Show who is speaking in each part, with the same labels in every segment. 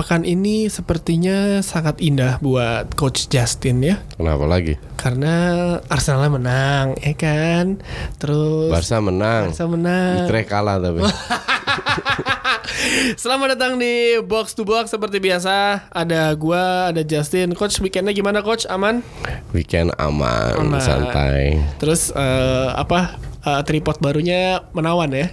Speaker 1: Pekan ini sepertinya sangat indah buat Coach Justin ya.
Speaker 2: Kenapa lagi?
Speaker 1: Karena Arsenal menang, ya kan? Terus
Speaker 2: Barca menang.
Speaker 1: Barca menang.
Speaker 2: Utrecht kalah tapi.
Speaker 1: Selamat datang di Box to Box seperti biasa. Ada gua, ada Justin. Coach weekendnya gimana Coach? Aman?
Speaker 2: Weekend aman,
Speaker 1: Aman.
Speaker 2: santai.
Speaker 1: Terus eh, apa? eh, tripod barunya menawan ya?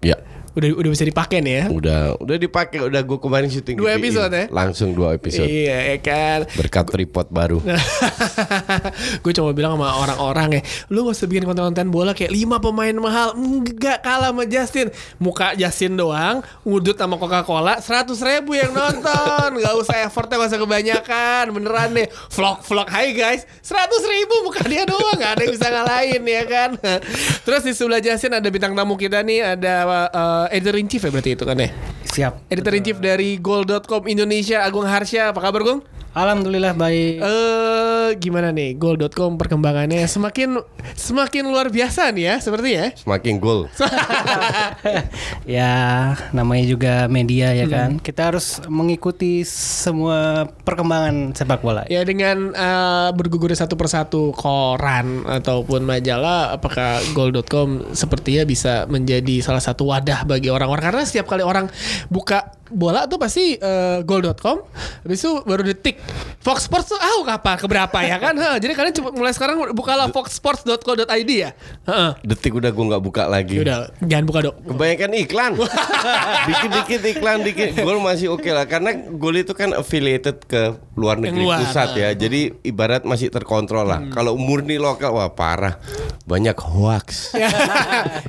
Speaker 2: Ya,
Speaker 1: Udah udah bisa dipakai nih ya?
Speaker 2: udah udah dipakai, udah gue kemarin syuting
Speaker 1: Dua episode ya?
Speaker 2: Langsung dua episode.
Speaker 1: Iya, ya kan.
Speaker 2: Berkat tripod baru.
Speaker 1: gue cuma bilang sama orang-orang ya lu gak usah bikin konten-konten bola kayak lima pemain mahal enggak kalah sama Justin muka Justin doang ngudut sama Coca-Cola 100 ribu yang nonton gak usah effortnya gak usah kebanyakan beneran deh vlog-vlog hai guys 100 ribu muka dia doang gak ada yang bisa ngalahin ya kan terus di sebelah Justin ada bintang tamu kita nih ada uh, editor in chief ya berarti itu kan ya
Speaker 3: Siap.
Speaker 1: editor in chief dari goal.com Indonesia Agung Harsya apa kabar Gung?
Speaker 3: Alhamdulillah baik.
Speaker 1: Eh gimana nih goal.com perkembangannya semakin semakin luar biasa nih ya seperti ya.
Speaker 2: Semakin gol.
Speaker 3: ya, namanya juga media
Speaker 1: Hmm.
Speaker 3: ya kan. Kita harus mengikuti semua perkembangan sepak bola.
Speaker 1: Ya dengan eh, bergugur satu persatu koran ataupun majalah apakah goal.com sepertinya bisa menjadi salah satu wadah bagi orang-orang karena setiap kali orang buka bola tuh pasti eh, goal.com habis itu baru detik Fox Sports tuh ah apa keberapa ya kan Hah, jadi kalian coba mulai sekarang bukalah foxsports.co.id ya Heeh.
Speaker 2: Detik udah gue nggak buka lagi.
Speaker 1: Udah jangan buka dok
Speaker 2: Kebanyakan iklan. Dikit-dikit iklan dikit. Gol masih oke lah karena gol itu kan affiliated ke luar negeri
Speaker 1: luar,
Speaker 2: pusat ya. Jadi ibarat masih terkontrol lah. Kalau murni lokal wah parah. Banyak hoax.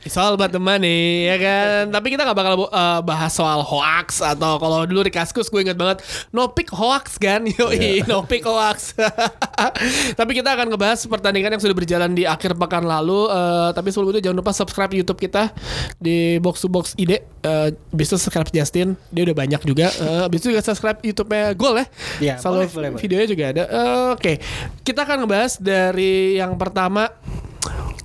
Speaker 1: It's all about the money ya kan Tapi kita gak bakal uh, bahas soal hoax Atau kalau dulu di Kaskus gue inget banget No pick hoax kan? Yoi no pick hoax. Tapi kita akan ngebahas pertandingan yang sudah berjalan di akhir pekan lalu. Eh, Tapi sebelum itu jangan lupa subscribe Youtube kita Di Box to Box ID uh, Bisa subscribe Justin. Dia udah banyak juga. Uh, Bisa juga subscribe Youtube-nya Gol ya.
Speaker 3: Iya,
Speaker 1: Selalu
Speaker 3: boleh, boleh, boleh.
Speaker 1: videonya juga ada. Eh, Oke. Kita akan ngebahas dari yang pertama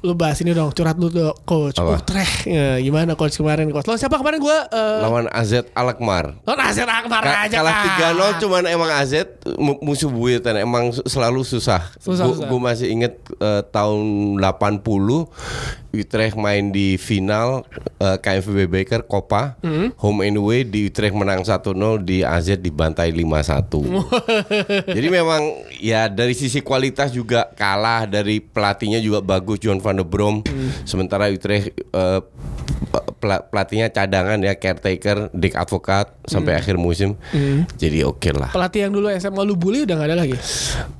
Speaker 1: lu bahas ini dong curhat lu dong coach
Speaker 2: Apa?
Speaker 1: Utrecht ya, gimana coach kemarin coach lo siapa kemarin gua uh,
Speaker 2: Lawan AZ Alkmaar.
Speaker 1: lo Nasir Akbar
Speaker 2: Ka-
Speaker 1: aja
Speaker 2: kalah
Speaker 1: Kak.
Speaker 2: 3-0 cuman emang AZ mu- musuh buyutan emang selalu susah.
Speaker 1: Susah, susah.
Speaker 2: Gue masih inget eh, tahun 80 Utrecht main di final eh, KMVB Baker Copa
Speaker 1: Hmm.
Speaker 2: home and away di Utrecht menang 1-0 di AZ dibantai 5-1. Jadi memang ya dari sisi kualitas juga kalah dari pelatihnya juga bagus John van der Brom.
Speaker 1: Hmm.
Speaker 2: Sementara Utrecht eh, pel- pelatihnya cadangan ya caretaker Dick Advokat sampai akhir musim. Jadi oke lah.
Speaker 1: pelatih yang dulu SMA lu bully udah gak ada lagi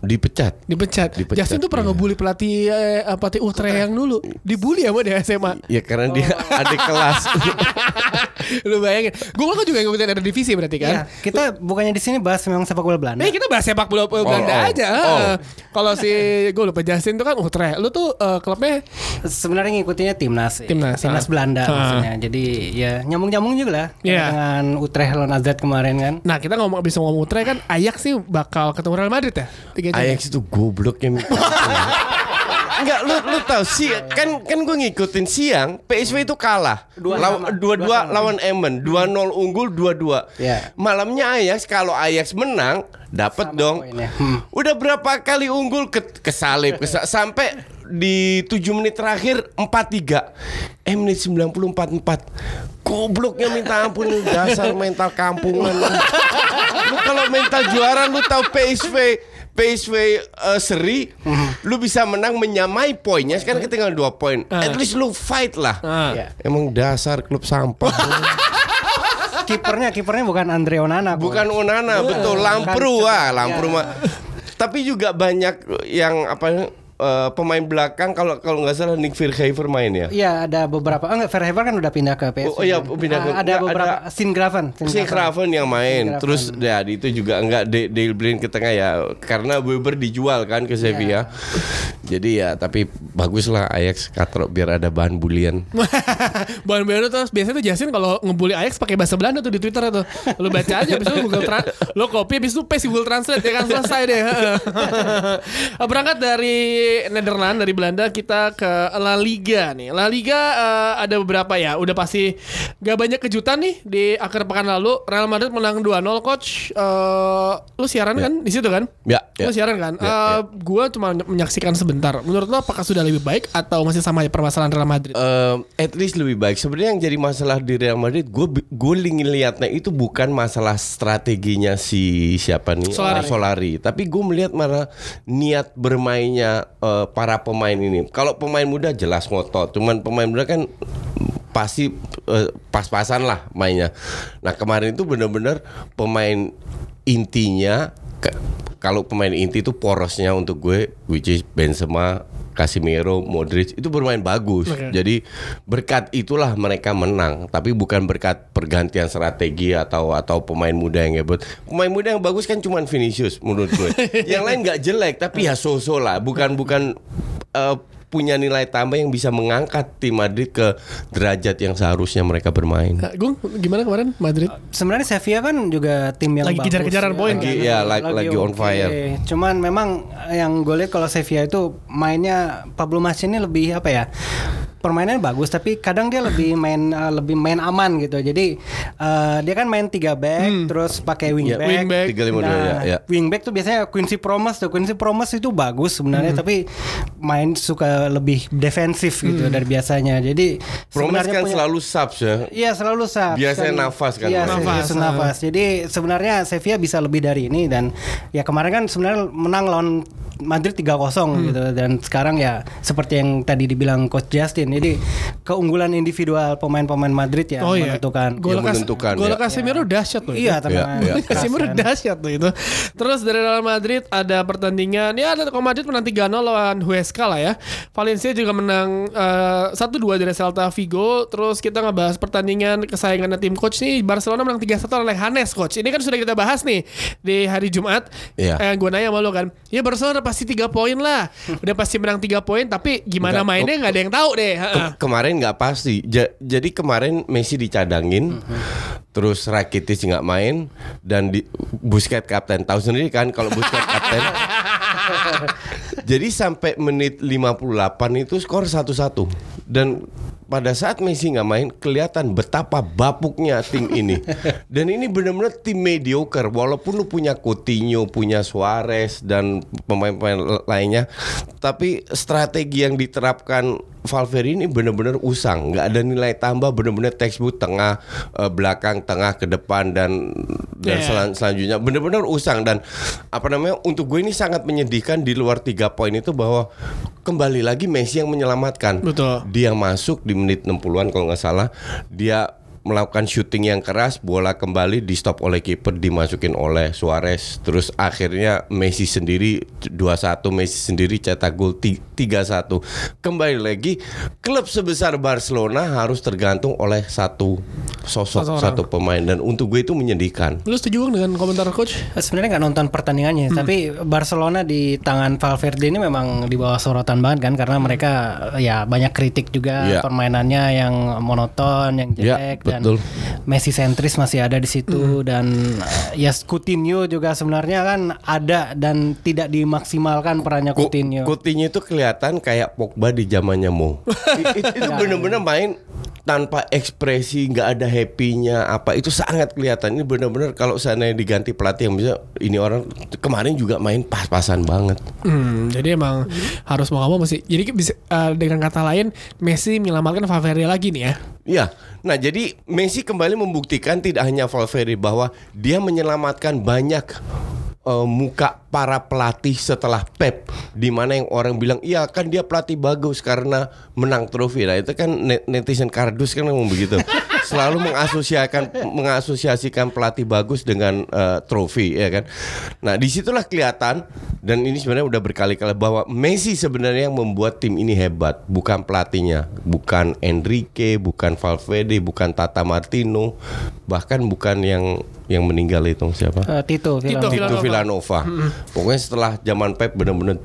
Speaker 2: Dipecat.
Speaker 1: dipecat,
Speaker 2: Dipecat,
Speaker 1: Justin tuh pernah
Speaker 2: iya.
Speaker 1: ngebully pelatih eh, pelatih Utrecht yang dulu dibully sama dia SMA
Speaker 2: Ya karena dia
Speaker 1: Oh.
Speaker 2: adik kelas.
Speaker 1: lu bayangin gue kan juga ngikutin ada divisi berarti kan
Speaker 3: Ya, kita bukannya di sini bahas memang sepak bola Belanda.
Speaker 1: Eh kita bahas sepak bola Belanda
Speaker 2: oh.
Speaker 1: aja.
Speaker 2: Oh.
Speaker 1: Kalau si gue lupa Justin tuh kan Utrecht. Lu tuh eh, klubnya
Speaker 3: Sebenarnya ngikutinnya timnas.
Speaker 1: Timnas,
Speaker 3: Timnas
Speaker 1: ah.
Speaker 3: Belanda
Speaker 1: Ah.
Speaker 3: maksudnya. Jadi ya nyambung-nyambung juga lah
Speaker 1: Iya.
Speaker 3: dengan Utrecht lawan AZ kemarin kan.
Speaker 1: Nah kita ngomong bisa ngomong Utrecht kan Ajax sih bakal ketemu Real Madrid ya.
Speaker 2: Ajax itu gobloknya minta ampun. Enggak lu lu tahu sih kan kan gue ngikutin siang PSV itu kalah
Speaker 3: Dua
Speaker 2: Law-
Speaker 3: Dua sama.
Speaker 2: lawan Emmen 2-0 unggul 2-2
Speaker 3: Ya.
Speaker 2: malamnya Ajax kalau Ajax menang dapat dong.
Speaker 3: Hmm.
Speaker 2: udah berapa kali unggul ke kesalip kesa- sampai di 7 menit terakhir 4-3 eh menit 90 4-4 gobloknya minta ampun lu dasar mental kampungan lu. lu kalau mental juara lu tahu PSV PSV eh, seri lu bisa menang menyamai poinnya sekarang ketinggalan 2 poin at least lu fight lah
Speaker 1: Ah.
Speaker 3: Ya.
Speaker 2: emang dasar klub sampah
Speaker 3: Kipernya kipernya bukan Andre Onana. kok.
Speaker 2: Bukan Onana, betul Lampru ah, Lampru mah. Tapi juga banyak yang apa eh, pemain belakang kalau kalau nggak salah Nick Verheyen main ya.
Speaker 3: Iya ada beberapa. Oh enggak, Verheyen kan udah pindah ke PSV.
Speaker 2: Oh, iya, pindah ke-
Speaker 3: Ah, ada
Speaker 2: enggak,
Speaker 3: beberapa.
Speaker 2: ada-
Speaker 3: Singraven.
Speaker 2: Si Craven yang main, terus ya itu juga enggak De- Dale Blind ke tengah ya, karena Weber dijual kan ke Sevilla. Jadi ya, tapi bagus lah Ajax katrok biar ada bahan bulian.
Speaker 1: Bahan baru terus biasanya tuh Jasin kalau ngebully Ajax pakai bahasa Belanda tuh di Twitter tuh. Lu baca aja habis itu Google Trans lu copy habis itu paste Google Translate ya kan selesai deh. Berangkat dari Nederland dari Belanda kita ke La Liga nih. La Liga eh, ada beberapa ya. Udah pasti gak banyak kejutan nih di akhir pekan lalu. Real Madrid menang 2-0 coach. Eh, lu siaran kan di situ kan?
Speaker 2: Ya, ya.
Speaker 1: Lu siaran kan?
Speaker 2: Ya, ya.
Speaker 1: Gua cuma menyaksikan sebentar. Menurut lo apakah sudah lebih baik atau masih sama ya permasalahan Real Madrid?
Speaker 2: Eh, at least lebih baik. Sebenarnya yang jadi masalah di Real Madrid, gue gue ingin lihatnya itu bukan masalah strateginya si siapa nih
Speaker 1: Solari.
Speaker 2: Solari, tapi gue melihat malah niat bermainnya eh, para pemain ini. Kalau pemain muda jelas ngotot, cuman pemain muda kan pasti eh, pas-pasan lah mainnya. Nah kemarin itu benar-benar pemain intinya kalau pemain inti itu porosnya untuk gue which is Benzema, Casemiro, Modric itu bermain bagus.
Speaker 1: Oke.
Speaker 2: Jadi berkat itulah mereka menang, tapi bukan berkat pergantian strategi atau atau pemain muda yang hebat. Pemain muda yang bagus kan cuman Vinicius menurut gue. yang lain nggak jelek tapi ya so-so lah, bukan bukan eh, punya nilai tambah yang bisa mengangkat tim Madrid ke derajat yang seharusnya mereka bermain.
Speaker 1: Nah, Gung, gimana kemarin Madrid?
Speaker 3: Sebenarnya Sevilla kan juga tim yang
Speaker 1: Lagi kejar-kejaran poin
Speaker 2: kan? Lagi- ya, lagi- lagi on fire.
Speaker 3: Cuman memang yang gue lihat kalau Sevilla itu mainnya Pablo Masi ini lebih apa ya? Permainannya bagus tapi kadang dia lebih main uh, lebih main aman gitu. Jadi uh, dia kan main tiga back terus pakai wing
Speaker 2: Ya,
Speaker 3: back.
Speaker 1: wingback.
Speaker 2: Tiga lima dua ya,
Speaker 3: Nah,
Speaker 2: ya.
Speaker 3: wingback tuh biasanya Quincy Promes tuh. Quincy Promes itu bagus sebenarnya tapi main suka lebih defensif gitu dari biasanya. Jadi
Speaker 2: Promes
Speaker 3: sebenarnya
Speaker 2: kan
Speaker 3: punya-
Speaker 2: selalu subs ya.
Speaker 3: Iya selalu sub.
Speaker 2: Biasanya nafas kan,
Speaker 3: Iya.
Speaker 1: Nafas,
Speaker 3: nafas. nafas. Jadi sebenarnya Sevilla bisa lebih dari ini dan ya kemarin kan sebenarnya menang lawan Madrid 3-0
Speaker 1: Hmm.
Speaker 3: gitu dan sekarang ya seperti yang tadi dibilang coach Justin. Jadi keunggulan individual pemain-pemain Madrid ya
Speaker 1: Oh iya.
Speaker 3: menentukan.
Speaker 1: Gol
Speaker 2: Yang
Speaker 1: Kas-
Speaker 2: menentukan,
Speaker 1: Gol
Speaker 2: ya.
Speaker 1: Casemiro dahsyat loh.
Speaker 3: Iya, tenang.
Speaker 2: Iya, iya.
Speaker 1: Casemiro dahsyat tuh itu. Terus dari Real Madrid ada pertandingan ya Atletico Madrid menang 3-0 lawan Huesca lah ya. Valencia juga menang eh, 1-2 dari Celta Vigo. Terus kita ngebahas pertandingan kesayangannya tim coach nih Barcelona menang 3-1 oleh Hanes coach. Ini kan sudah kita bahas nih di hari Jumat.
Speaker 2: Iya.
Speaker 1: Eh, gue nanya sama lo kan. Ya Barcelona pasti 3 poin lah. Udah pasti menang 3 poin tapi gimana
Speaker 2: Enggak.
Speaker 1: mainnya nggak ada yang tahu deh.
Speaker 2: Ke-
Speaker 1: Heeh.
Speaker 2: kemarin nggak pasti. Ja- jadi kemarin Messi dicadangin, terus Rakitic nggak main dan di Busquets kapten. Tahu sendiri kan kalau Busquets kapten. jadi sampai menit 58 itu skor 1-1 dan pada saat Messi nggak main kelihatan betapa bapuknya tim ini dan ini benar-benar tim mediocre walaupun lu punya Coutinho punya Suarez dan pemain-pemain lainnya tapi strategi yang diterapkan Valverde ini benar-benar usang, nggak ada nilai tambah, benar-benar textbook tengah, eh, belakang, tengah, ke depan dan dan
Speaker 1: Yeah.
Speaker 2: selan- selanjutnya benar-benar usang dan apa namanya untuk gue ini sangat menyedihkan di luar tiga poin itu bahwa kembali lagi Messi yang menyelamatkan.
Speaker 1: Betul.
Speaker 2: Dia masuk di menit 60-an kalau nggak salah, dia melakukan shooting yang keras, bola kembali di stop oleh kiper, dimasukin oleh Suarez. Terus akhirnya Messi sendiri 2-1, Messi sendiri cetak gol ti- 3-1. Kembali lagi, klub sebesar Barcelona harus tergantung oleh satu sosok,
Speaker 1: Satu
Speaker 2: satu pemain dan untuk gue itu menyedihkan.
Speaker 1: Lu setuju dengan komentar coach?
Speaker 3: Sebenarnya nggak nonton pertandingannya, tapi Barcelona di tangan Valverde ini memang di bawah sorotan banget kan karena mereka ya banyak kritik juga
Speaker 2: Iya.
Speaker 3: permainannya yang monoton, yang
Speaker 2: Iya,
Speaker 3: jelek dan
Speaker 2: betul.
Speaker 3: Messi sentris masih ada di situ dan uh, ya Coutinho juga sebenarnya kan ada dan tidak dimaksimalkan perannya Coutinho.
Speaker 2: Coutinho itu kelihatan kayak Pogba di zamannya Mo. Itu benar-benar main tanpa ekspresi, nggak ada happy-nya apa itu sangat kelihatan. Ini benar-benar kalau seandainya diganti pelatih yang bisa ini orang kemarin juga main pas-pasan banget.
Speaker 1: Hmm, jadi emang harus mau mau mesti. Jadi bisa eh, dengan kata lain Messi menyelamatkan Valverde lagi nih ya.
Speaker 2: Ya, nah jadi Messi kembali membuktikan tidak hanya Valverde bahwa dia menyelamatkan banyak eh, muka para pelatih setelah Pep, di mana yang orang bilang iya kan dia pelatih bagus karena menang trofi. Nah itu kan net- netizen kardus kan ngomong begitu. selalu mengasosiasikan mengasosiasikan pelatih bagus dengan eh, trofi ya kan. Nah, di situlah kelihatan dan ini sebenarnya udah berkali-kali bahwa Messi sebenarnya yang membuat tim ini hebat, bukan pelatihnya, bukan Enrique, bukan Valverde, bukan Tata Martino, bahkan bukan yang yang meninggal itu siapa?
Speaker 3: Eh, Tito,
Speaker 1: Tito,
Speaker 3: Villanova.
Speaker 2: Tito Villanova. Pokoknya setelah zaman Pep benar-benar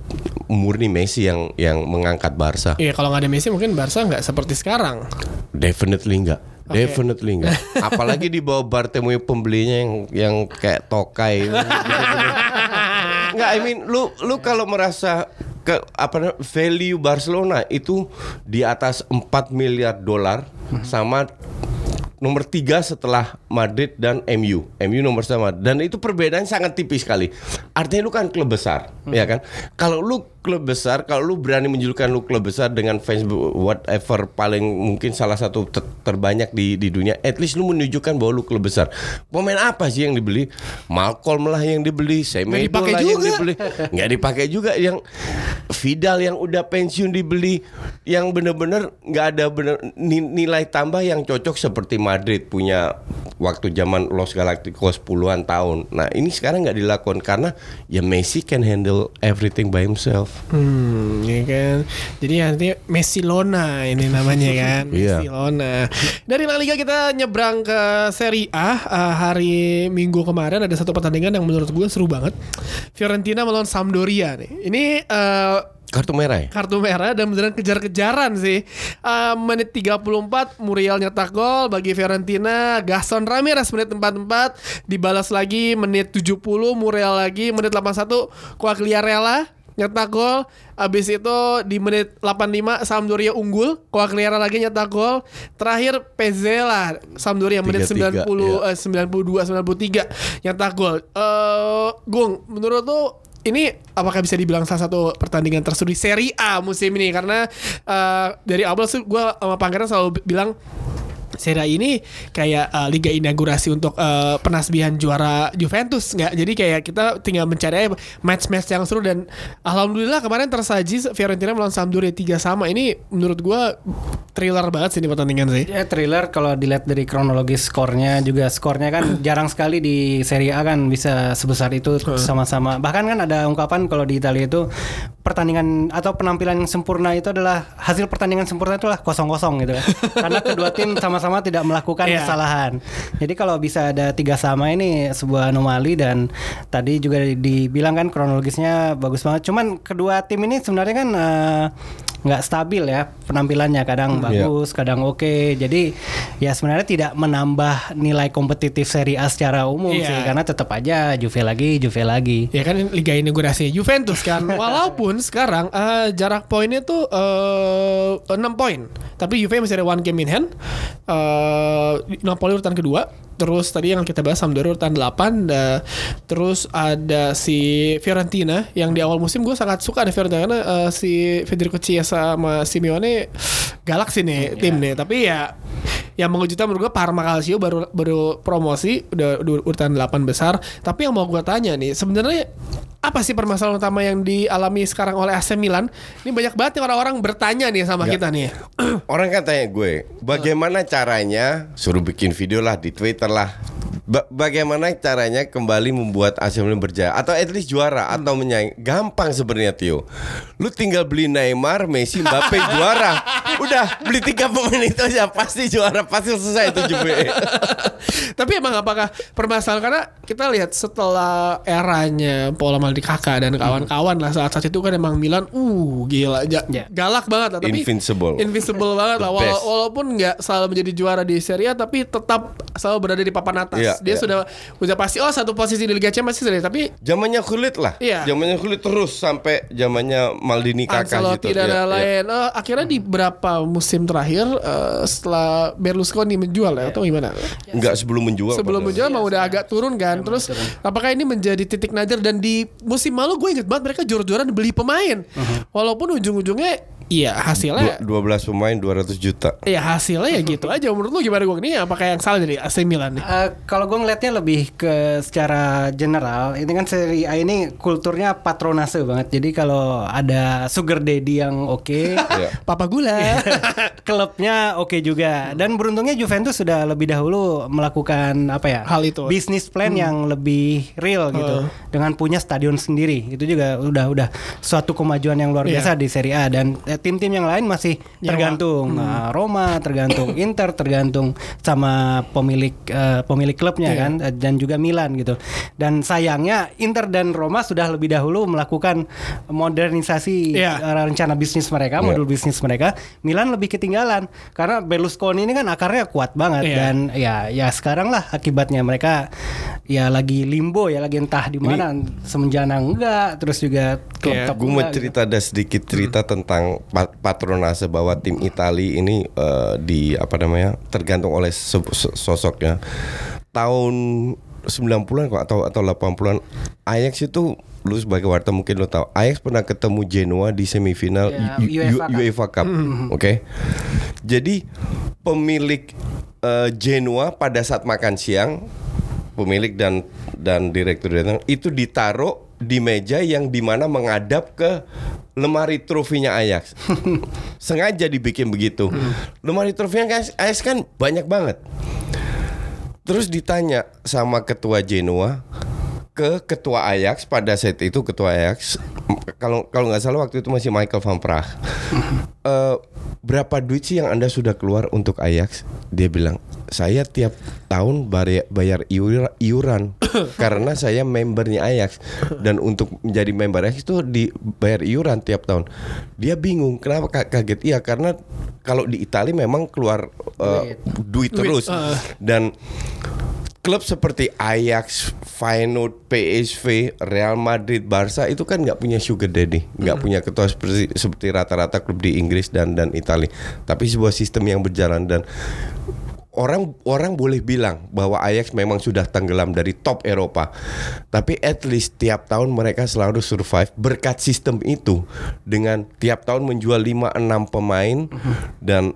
Speaker 2: murni Messi yang yang mengangkat Barca.
Speaker 1: Iya kalau nggak ada Messi mungkin Barca nggak seperti sekarang.
Speaker 2: Definitely enggak.
Speaker 1: Oke.
Speaker 2: Definitely enggak. Apalagi di bawah Bartomeu pembelinya yang yang kayak tokai. Enggak, I mean lu lu kalau merasa ke apa value Barcelona itu di atas 4 miliar dolar sama nomor tiga setelah Madrid dan MU. MU nomor sama dan itu perbedaan sangat tipis sekali. Artinya lu kan klub besar, ya kan? Kalau lu klub besar, kalau lu berani menjulukan lu klub besar dengan fans whatever paling mungkin salah satu ter- terbanyak di di dunia, at least lu menunjukkan bahwa lu klub besar. Pemain apa sih yang dibeli? Malcolm lah yang dibeli, Semedo
Speaker 1: dipakai
Speaker 2: lah yang
Speaker 1: juga.
Speaker 2: dibeli. Nggak dipakai juga yang Vidal yang udah pensiun dibeli yang bener-bener nggak ada bener ni- nilai tambah yang cocok seperti Madrid punya waktu zaman Los Galacticos puluhan tahun. Nah ini sekarang nggak dilakukan karena ya Messi can handle everything by himself.
Speaker 1: Hmm, ya kan. Jadi nanti Messi Lona ini namanya kan.
Speaker 2: Iya.
Speaker 1: Messi Lona. Dari La Liga kita nyebrang ke Serie A Eh, hari Minggu kemarin ada satu pertandingan yang menurut gue seru banget. Fiorentina melawan Sampdoria nih. Ini eh,
Speaker 2: Kartu merah ya?
Speaker 1: kartu merah dan beneran kejar-kejaran sih. Eh, menit 34 Muriel nyetak gol bagi Fiorentina, Gaston Ramirez menit 44 dibalas lagi menit 70 Muriel lagi menit 81 Quagliarella nyetak gol. Abis itu di menit 85 Sampdoria unggul, Quagliarella lagi nyetak gol. Terakhir Pezzella Sampdoria menit
Speaker 2: 3-3,
Speaker 1: 90 eh, 92 93 nyetak gol. Eh Gung, menurut lu ini apakah bisa dibilang salah satu pertandingan terseru di Serie A musim ini karena eh, dari awal sih gue sama Pangeran selalu bilang Serie A ini kayak eh, liga inaugurasi untuk eh, penasbihan juara Juventus nggak jadi kayak kita tinggal mencari match-match yang seru dan alhamdulillah kemarin tersaji Fiorentina melawan Sampdoria 3 sama ini menurut gue thriller banget sih ini pertandingan sih
Speaker 3: Ya thriller kalau dilihat dari kronologis skornya juga skornya kan jarang sekali di Serie A kan bisa sebesar itu sama-sama. Bahkan kan ada ungkapan kalau di Italia itu pertandingan atau penampilan yang sempurna itu adalah hasil pertandingan sempurna itulah kosong-kosong gitu. Karena kedua tim sama-sama tidak melakukan
Speaker 1: Iya.
Speaker 3: kesalahan. Jadi kalau bisa ada tiga sama ini sebuah anomali dan tadi juga dibilang kan kronologisnya bagus banget. Cuman kedua tim ini sebenarnya kan eh, nggak stabil ya penampilannya kadang bagus kadang oke jadi ya sebenarnya tidak menambah nilai kompetitif Serie A secara umum
Speaker 1: Iya.
Speaker 3: sih karena tetap aja Juve lagi Juve lagi
Speaker 1: Ya kan ini liga inaugurasi Juventus kan. Walaupun sekarang eh, jarak poinnya tuh eh 6 poin. Tapi Juve masih ada one game in hand. Eh Napoli urutan kedua. Terus tadi yang kita bahas Sampdoria urutan 8 da- terus ada si Fiorentina yang di awal musim gue sangat suka ada Fiorentina karena eh, si Federico Chiesa sama Simeone galak sih nih tim nih. Tapi ya yang mengejutkan menurut gue Parma Calcio baru baru promosi udah, udah urutan 8 besar. Tapi yang mau gue tanya nih sebenarnya apa sih permasalahan utama yang dialami sekarang oleh AC Milan? Ini banyak banget orang-orang bertanya nih sama kita nih.
Speaker 2: Orang kan tanya gue, bagaimana caranya suruh bikin video lah di Twitter lah. Ba- bagaimana caranya kembali membuat AC Milan berjaya atau at least juara atau menyaing? Gampang sebenarnya Tio. Lu tinggal beli Neymar, Messi, Mbappe juara. Udah beli tiga pemain itu aja pasti juara, pasti selesai itu Juve.
Speaker 1: Tapi emang apakah permasalahan karena kita lihat setelah eranya Paolo Maldini Kakak dan kawan-kawan lah saat saat itu kan emang Milan uh gila ja-
Speaker 3: Ya.
Speaker 1: galak banget lah, tapi
Speaker 2: Invincible.
Speaker 1: invincible banget lah Wala-
Speaker 2: best.
Speaker 1: walaupun nggak selalu menjadi juara di Serie A tapi tetap selalu berada di papan atas
Speaker 2: Iya,
Speaker 1: dia
Speaker 2: iya.
Speaker 1: sudah udah pasti oh satu posisi di Liga Champions sih tapi
Speaker 2: Zamannya kulit lah.
Speaker 1: Iya.
Speaker 2: Zamannya kulit terus sampai zamannya Maldini kakak
Speaker 1: Ancelotti
Speaker 2: gitu.
Speaker 1: dan
Speaker 2: Iya, iya.
Speaker 1: lain-lain Eh, akhirnya di berapa musim terakhir eh, setelah Berlusconi menjual ya atau gimana
Speaker 2: Enggak sebelum menjual.
Speaker 1: sebelum
Speaker 2: padahal.
Speaker 1: menjual emang udah agak turun kan terus apakah ini menjadi titik najar dan di musim lalu gue inget banget mereka jor-joran beli pemain
Speaker 2: Uh-huh.
Speaker 1: walaupun ujung-ujungnya Iya hasilnya
Speaker 2: Dua- 12 pemain 200 juta.
Speaker 1: Ya hasilnya ya gitu aja Menurut lu gimana gue Ini apakah yang salah dari AC Milan nih
Speaker 3: Eh, kalau gue ngelihatnya lebih ke secara general, ini kan seri A ini kulturnya patronase banget. Jadi kalau ada sugar daddy yang oke,
Speaker 2: Iya.
Speaker 1: Papa gula
Speaker 3: klubnya oke juga. Dan beruntungnya Juventus sudah lebih dahulu melakukan apa ya?
Speaker 1: Hal itu.
Speaker 3: Bisnis plan yang lebih real gitu. Dengan punya stadion sendiri. Itu juga udah udah suatu kemajuan yang luar
Speaker 1: Iya.
Speaker 3: biasa di Serie A dan eh, tim-tim yang lain masih tergantung. Nah, Roma tergantung, Inter tergantung sama pemilik eh, pemilik klubnya
Speaker 1: Iya.
Speaker 3: kan eh, dan juga Milan gitu. Dan sayangnya Inter dan Roma sudah lebih dahulu melakukan modernisasi
Speaker 1: Iya.
Speaker 3: eh, rencana bisnis mereka, modul bisnis mereka. Milan lebih ketinggalan karena Berlusconi ini kan akarnya kuat banget
Speaker 1: Iya.
Speaker 3: dan ya ya sekarang lah akibatnya mereka ya lagi limbo ya lagi entah di mana semenjana enggak terus juga klub top
Speaker 2: Gue mau
Speaker 3: enggak gitu.
Speaker 2: cerita ada sedikit cerita tentang pa- patronase bahwa tim Itali ini eh, di apa namanya tergantung oleh sosoknya. Tahun 90-an kok atau atau 80-an Ajax itu lu sebagai warta mungkin lu tahu Ajax pernah ketemu Genoa di semifinal
Speaker 3: Ya,
Speaker 2: U-
Speaker 3: UEFA Cup.
Speaker 2: Cup. Oke. Jadi pemilik eh, Genoa pada saat makan siang pemilik dan dan direktur direktur itu ditaruh di meja yang di mana menghadap ke lemari trofinya Ajax. Sengaja dibikin begitu. Lemari trofinya kan Ajax kan banyak banget. Terus ditanya sama ketua Genoa ke ketua Ajax pada saat itu ketua Ajax kalau kalau nggak salah waktu itu masih Michael van Praag. Eh, berapa duit sih yang anda sudah keluar untuk Ajax? Dia bilang saya tiap tahun bayar, bayar iur- iuran karena saya membernya Ajax dan untuk menjadi member Ajax itu dibayar iuran tiap tahun. Dia bingung kenapa ka- kaget? Iya karena kalau di Italia memang keluar eh, duit terus
Speaker 1: eh.
Speaker 2: dan klub seperti Ajax, Feyenoord, PSV, Real Madrid, Barca itu kan nggak punya sugar daddy, nggak punya ketua seperti seperti rata-rata klub di Inggris dan dan Italia. Tapi sebuah sistem yang berjalan dan orang orang boleh bilang bahwa Ajax memang sudah tenggelam dari top Eropa. Tapi at least tiap tahun mereka selalu survive berkat sistem itu dengan tiap tahun menjual 5 6 pemain dan